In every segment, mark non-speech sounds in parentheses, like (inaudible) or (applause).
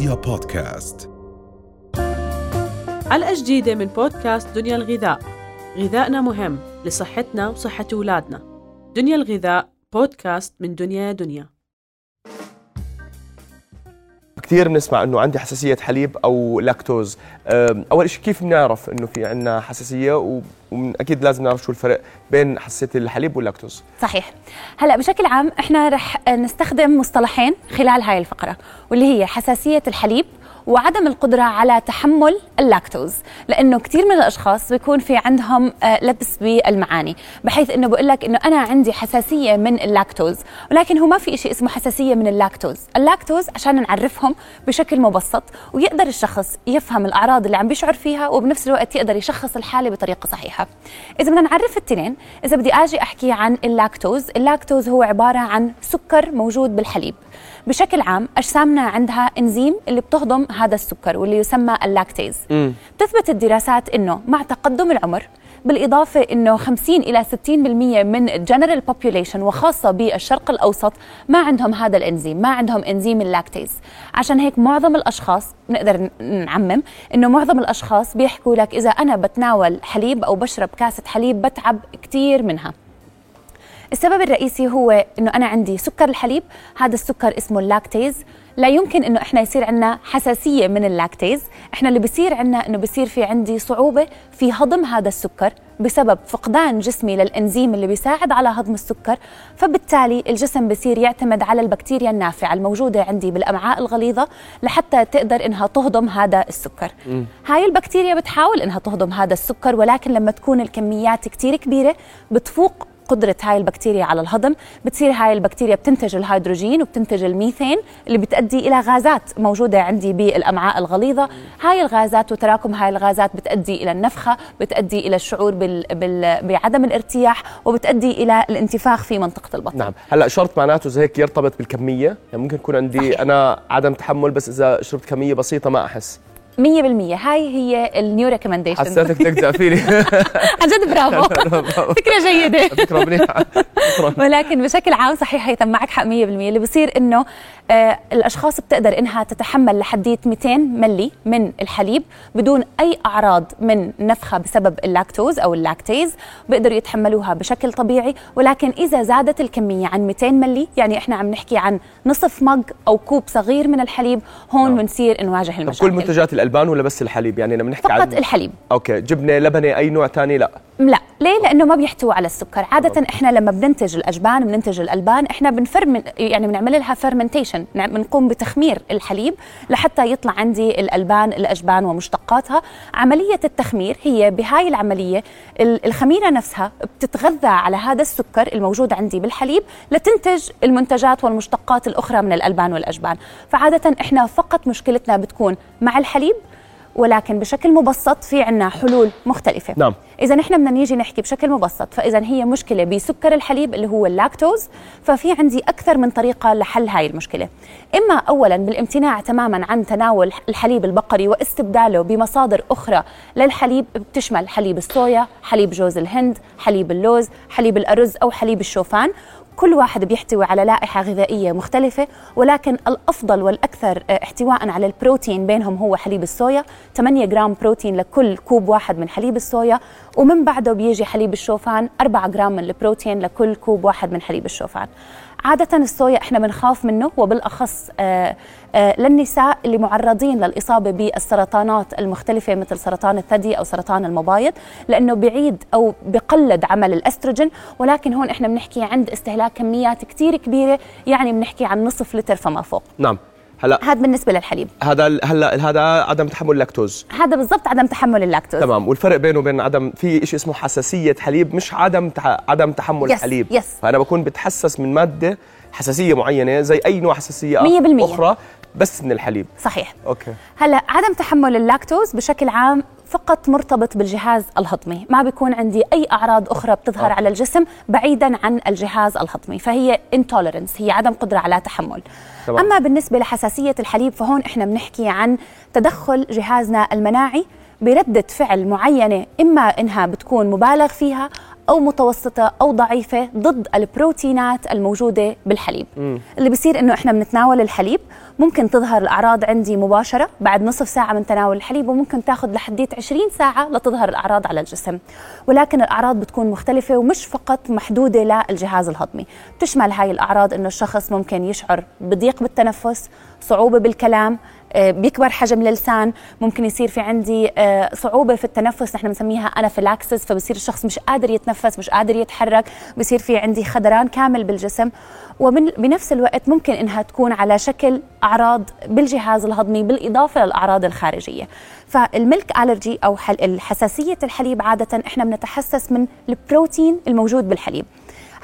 رؤيا بودكاست. حلقة جديدة من بودكاست دنيا الغذاء. غذائنا مهم لصحتنا وصحة أولادنا. دنيا الغذاء بودكاست من دنيا دنيا. كثير بنسمع إنه عندي حساسية حليب أو لاكتوز. أول شيء كيف بنعرف إنه في عندنا حساسية؟ و- ومن أكيد لازم نعرف شو الفرق بين حساسية الحليب واللاكتوز. صحيح. هلأ بشكل عام إحنا رح نستخدم مصطلحين خلال هاي الفقرة واللي هي حساسية الحليب وعدم القدرة على تحمل اللاكتوز لأنه كثير من الأشخاص بيكون في عندهم آه، لبس بالمعاني بحيث أنه بقول لك أنه أنا عندي حساسية من اللاكتوز ولكن هو ما في شيء اسمه حساسية من اللاكتوز. اللاكتوز عشان نعرفهم بشكل مبسط ويقدر الشخص يفهم الأعراض اللي عم بيشعر فيها وبنفس الوقت يقدر يشخص الحالة بطريقة صحيحة. إذا بدنا نعرف التنين إذا بدي أجي أحكي عن اللاكتوز اللاكتوز هو عبارة عن سكر موجود بالحليب. بشكل عام أجسامنا عندها إنزيم اللي بتهضم هذا السكر واللي يسمى اللاكتيز. بتثبت الدراسات أنه مع تقدم العمر بالإضافة أنه 50 إلى 60% من ال general population وخاصة بالشرق الأوسط ما عندهم هذا الإنزيم ما عندهم إنزيم اللاكتيز. عشان هيك معظم الأشخاص نقدر نعمم أنه معظم الأشخاص بيحكوا لك إذا أنا بتناول حليب أو بشرب كاسة حليب بتعب كتير منها. السبب الرئيسي هو إنه أنا عندي سكر الحليب هذا السكر اسمه اللاكتيز لا يمكن إنه إحنا يصير عندنا حساسية من اللاكتيز. إحنا اللي بصير عندنا إنه بصير في عندي صعوبة في هضم هذا السكر بسبب فقدان جسمي للإنزيم اللي بيساعد على هضم السكر. فبالتالي الجسم بصير يعتمد على البكتيريا النافعة الموجودة عندي بالأمعاء الغليظة لحتى تقدر إنها تهضم هذا السكر. هاي البكتيريا بتحاول إنها تهضم هذا السكر ولكن لما تكون الكميات كتير كبيرة بتفوق قدرة هاي البكتيريا على الهضم. بتصير هاي البكتيريا بتنتج الهيدروجين وبتنتج الميثين اللي بتؤدي إلى غازات موجودة عندي بالأمعاء الغليظة. هاي الغازات وتراكم هاي الغازات بتؤدي إلى النفخة بتؤدي إلى الشعور بال... بال... بعدم الارتياح وبتؤدي إلى الانتفاخ في منطقة البطن. نعم. هلأ شرط معناته زي هيك يرتبط بالكمية يعني ممكن يكون عندي صحيح. أنا عدم تحمل بس إذا شربت كمية بسيطة ما أحس. 100% هاي هي ال new recommendation حسيتك بدك تقفيني (laughs) (laughs) عن جد برافو. (laughs) فكرة جيدة. فكره منيحه ولكن بشكل عام صحيح هيثم معك حق 100% اللي بصير إنه آه الأشخاص بتقدر إنها تتحمل لحديه 200 ملي من الحليب بدون أي أعراض من نفخة بسبب اللاكتوز أو اللاكتيز. بيقدروا يتحملوها بشكل طبيعي. ولكن إذا زادت الكمية عن 200 ملي يعني إحنا عم نحكي عن نصف mug أو كوب صغير من الحليب هون نعم. بنصير نواجه المشاكل كل منتجات الالبان ولا بس الحليب؟ يعني لما نحكي فقط عن الحليب. okay. جبنة لبنة أي نوع ثاني لا. لا. ليه؟ لأنه ما بيحتوي على السكر. عادة إحنا لما بننتج الأجبان بننتج الألبان إحنا بنفرمن يعني بنعمل لها fermentation بنقوم بتخمير الحليب لحتى يطلع عندي الألبان الأجبان ومشتقاتها. عملية التخمير هي بهاي العملية ال- الخميرة نفسها بتتغذى على هذا السكر الموجود عندي بالحليب لتنتج المنتجات والمشتقات الأخرى من الألبان والأجبان. فعادة إحنا فقط مشكلتنا بتكون مع الحليب ولكن بشكل مبسط في عنا حلول مختلفة. نعم. إذا نحن بدنا نيجي نحكي بشكل مبسط فإذا هي مشكلة بسكر الحليب اللي هو اللاكتوز ففي عندي أكثر من طريقة لحل هاي المشكلة. إما أولا بالامتناع تماما عن تناول الحليب البقري واستبداله بمصادر أخرى للحليب بتشمل حليب الصويا حليب جوز الهند حليب اللوز حليب الأرز أو حليب الشوفان. كل واحد بيحتوي على لائحة غذائية مختلفة ولكن الأفضل والأكثر آه، احتواء على البروتين بينهم هو حليب الصويا. 8 جرام بروتين لكل كوب واحد من حليب الصويا. ومن بعده بيجي حليب الشوفان 4 جرام من البروتين لكل كوب واحد من حليب الشوفان. عادة الصويا إحنا بنخاف منه وبالأخص آه آه للنساء اللي معرضين للإصابة بالسرطانات المختلفة مثل سرطان الثدي أو سرطان المبايض لأنه بعيد أو بقلد عمل الأستروجين. ولكن هون إحنا بنحكي عند استهلاك كميات كتير كبيرة يعني بنحكي عن نصف لتر فما فوق. نعم. هلا. هذا بالنسبة للحليب. هذا هلا هذا عدم تحمل اللاكتوز هذا بالضبط عدم تحمل اللاكتوز. تمام والفرق بينه وبين عدم في شيء اسمه حساسية حليب مش عدم تح... عدم تحمل yes، حليب. yes. فأنا بكون بتحسس من مادة حساسية معينة زي أي نوع حساسية مية بالمية. أخرى بس من الحليب. صحيح. okay. هلا عدم تحمل اللاكتوز بشكل عام فقط مرتبط بالجهاز الهضمي ما بيكون عندي أي أعراض أخرى بتظهر آه. على الجسم بعيدا عن الجهاز الهضمي فهي intolerance هي عدم قدرة على تحمل تمام. أما بالنسبة لحساسية الحليب فهون إحنا بنحكي عن تدخل جهازنا المناعي بردة فعل معينة إما إنها بتكون مبالغ فيها أو متوسطة أو ضعيفة ضد البروتينات الموجودة بالحليب. اللي بصير إنه إحنا بنتناول الحليب. ممكن تظهر الأعراض عندي مباشرة بعد نصف ساعة من تناول الحليب وممكن تاخذ لحديت 20 ساعة لتظهر الأعراض على الجسم. ولكن الأعراض بتكون مختلفة ومش فقط محدودة للجهاز الهضمي. بتشمل هاي الأعراض إنه الشخص ممكن يشعر بضيق بالتنفس صعوبة بالكلام بيكبر حجم اللسان ممكن يصير في عندي آه، صعوبة في التنفس نحن بنسميها انافيلاكسس فبصير الشخص مش قادر يتنفس مش قادر يتحرك بصير في عندي خدران كامل بالجسم. ومن بنفس الوقت ممكن إنها تكون على شكل أعراض بالجهاز الهضمي بالإضافة للأعراض الخارجية. فالملك الرجي أو الحساسية الحليب عادة إحنا بنتحسس من البروتين الموجود بالحليب.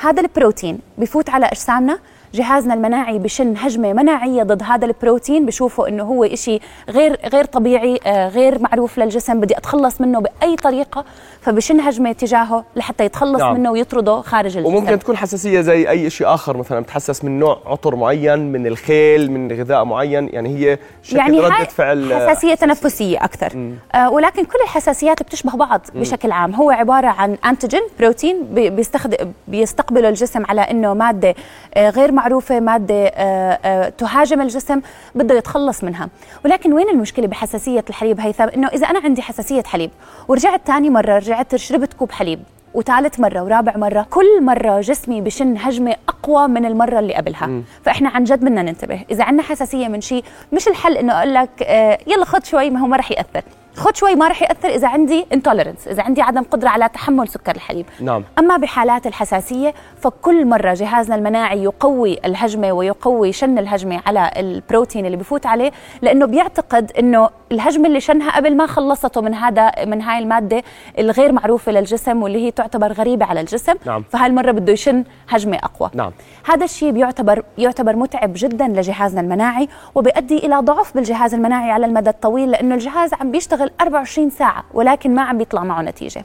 هذا البروتين بفوت على أجسامنا جهازنا المناعي بشن هجمة مناعية ضد هذا البروتين. بشوفه إنه هو شيء غير غير طبيعي آه، غير معروف للجسم. بدي أتخلص منه بأي طريقة. فبشن هجمة تجاهه لحتى يتخلص نعم. منه ويطرده خارج الجسم. وممكن تكون حساسية زي أي شيء آخر مثلا بتحسس من نوع عطر معين من الخيل من غذاء معين. يعني هي شكل يعني ردة فعل حساسية تنفسية أكثر. آه ولكن كل الحساسيات بتشبه بعض م. بشكل عام. هو عبارة عن انتيجين بروتين بيستخدم بيستقبله الجسم على إنه مادة آه غير معروفة مادة آه آه تهاجم الجسم بده يتخلص منها. ولكن وين المشكلة بحساسية الحليب هيثم إنه إذا أنا عندي حساسية حليب ورجعت ثاني مرة رجعت شربت كوب حليب وثالث مرة ورابع مرة كل مرة جسمي بشن هجمة أقوى من المرة اللي قبلها. م. فإحنا عن جد بدنا ننتبه. إذا عندنا حساسية من شيء مش الحل إنه أقول لك آه يلا خذ شوي ما هو ما رح يأثر. خذ شوي ما رح يأثر إذا عندي intolerance إذا عندي عدم قدرة على تحمل سكر الحليب نعم. أما بحالات الحساسية فكل مرة جهازنا المناعي يقوي الهجمة ويقوي شن الهجمة على البروتين اللي بفوت عليه لأنه بيعتقد إنه الهجمة اللي شنها قبل ما خلصته من هذا من هاي المادة الغير معروفة للجسم واللي هي تعتبر غريبة على الجسم نعم. فهاي المرة بده يشن هجمة أقوى نعم. هذا الشيء بيعتبر يعتبر متعب جدا لجهازنا المناعي وبيؤدي إلى ضعف بالجهاز المناعي على المدى الطويل لأنه الجهاز عم بيشتغل يشتغل 24 ساعة ولكن ما عم بيطلع معه نتيجة.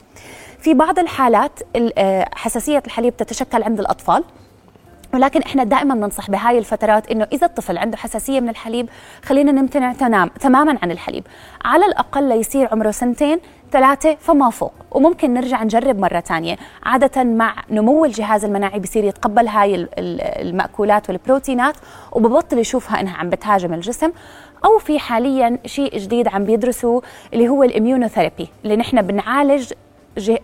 في بعض الحالات آه، حساسية الحليب تتشكل عند الأطفال ولكن إحنا دائما ننصح بهاي الفترات إنه إذا الطفل عنده حساسية من الحليب خلينا نمتنع تنام تماما عن الحليب. على الأقل ليصير عمره سنتين ثلاثة فما فوق. وممكن نرجع نجرب مرة ثانية. عادة مع نمو الجهاز المناعي بصير يتقبل هاي المأكولات والبروتينات وببطل يشوفها إنها عم بتهاجم الجسم. أو في حاليا شيء جديد عم بيدرسوا اللي هو الإميونوثيرابي اللي نحن بنعالج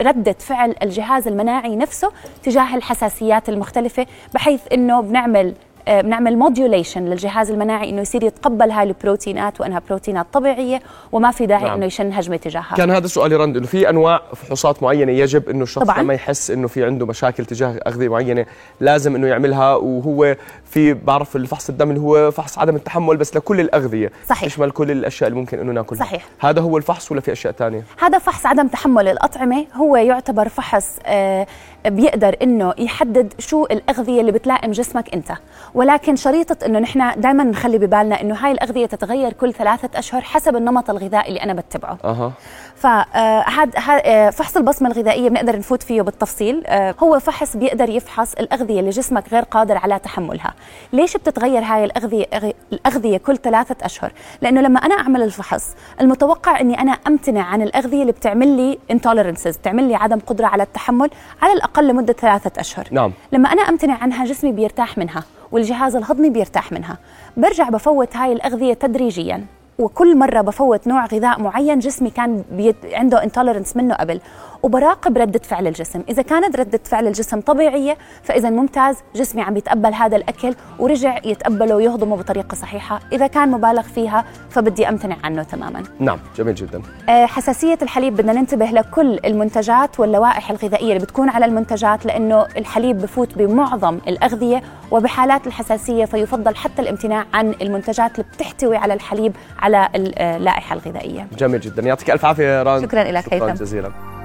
ردة فعل الجهاز المناعي نفسه تجاه الحساسيات المختلفة بحيث إنه بنعمل بنعمل modulation للجهاز المناعي إنه يصير يتقبل هاي البروتينات وإنها بروتينات طبيعية وما في داعي نعم. إنه يشن هجمة تجاهها كان هذا سؤالي رند إنه في أنواع فحوصات معينة يجب إنه الشخص طبعاً. لما يحس إنه في عنده مشاكل تجاه أغذية معينة لازم إنه يعملها وهو في بعرف الفحص الدم اللي هو فحص عدم التحمل بس لكل الأغذية. صحيح. يشمل كل الأشياء اللي ممكن إنه ناكلها. صحيح. هذا هو الفحص ولا في أشياء ثانية هذا فحص عدم تحمل الأطعمة هو يعتبر فحص آه بيقدر إنه يحدد شو الأغذية اللي بتلائم جسمك أنت. ولكن شريطة إنه نحن دائما نخلي ببالنا إنه هاي الأغذية تتغير كل ثلاثة أشهر حسب النمط الغذائي اللي أنا بتبعه. أها. فهذا آه، فحص البصمة الغذائية بنقدر نفوت فيه بالتفصيل. آه، هو فحص بيقدر يفحص الأغذية اللي جسمك غير قادر على تحملها. ليش بتتغير هاي الأغذية الأغذية كل ثلاثة أشهر؟ لأنه لما أنا أعمل الفحص المتوقع إني أنا أمتنع عن الأغذية اللي بتعمل لي intolerances بتعمل لي عدم قدرة على التحمل على الأقل لمدة ثلاثة أشهر. نعم. لما أنا أمتنع عنها جسمي بيرتاح منها والجهاز الهضمي بيرتاح منها. برجع بفوت هاي الأغذية تدريجيا. وكل مرة بفوت نوع غذاء معين جسمي كان بيت... عنده intolerance منه قبل. وبراقب ردة فعل الجسم. إذا كانت ردة فعل الجسم طبيعية فإذا ممتاز جسمي عم يتقبل هذا الأكل ورجع يتقبله ويهضمه بطريقة صحيحة. إذا كان مبالغ فيها فبدي أمتنع عنه تماما. نعم جميل جدا. آه، حساسية الحليب بدنا ننتبه لكل المنتجات واللوائح الغذائية اللي بتكون على المنتجات لأنه الحليب بفوت بمعظم الأغذية وبحالات الحساسية فيفضل حتى الامتناع عن المنتجات اللي بتحتوي على الحليب على اللائحة الغذائية. جميل جدا. يعطيك ألف عافية ران. شكرا لك شكرا جزيلا.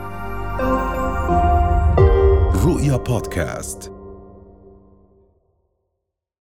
رؤيا بودكاست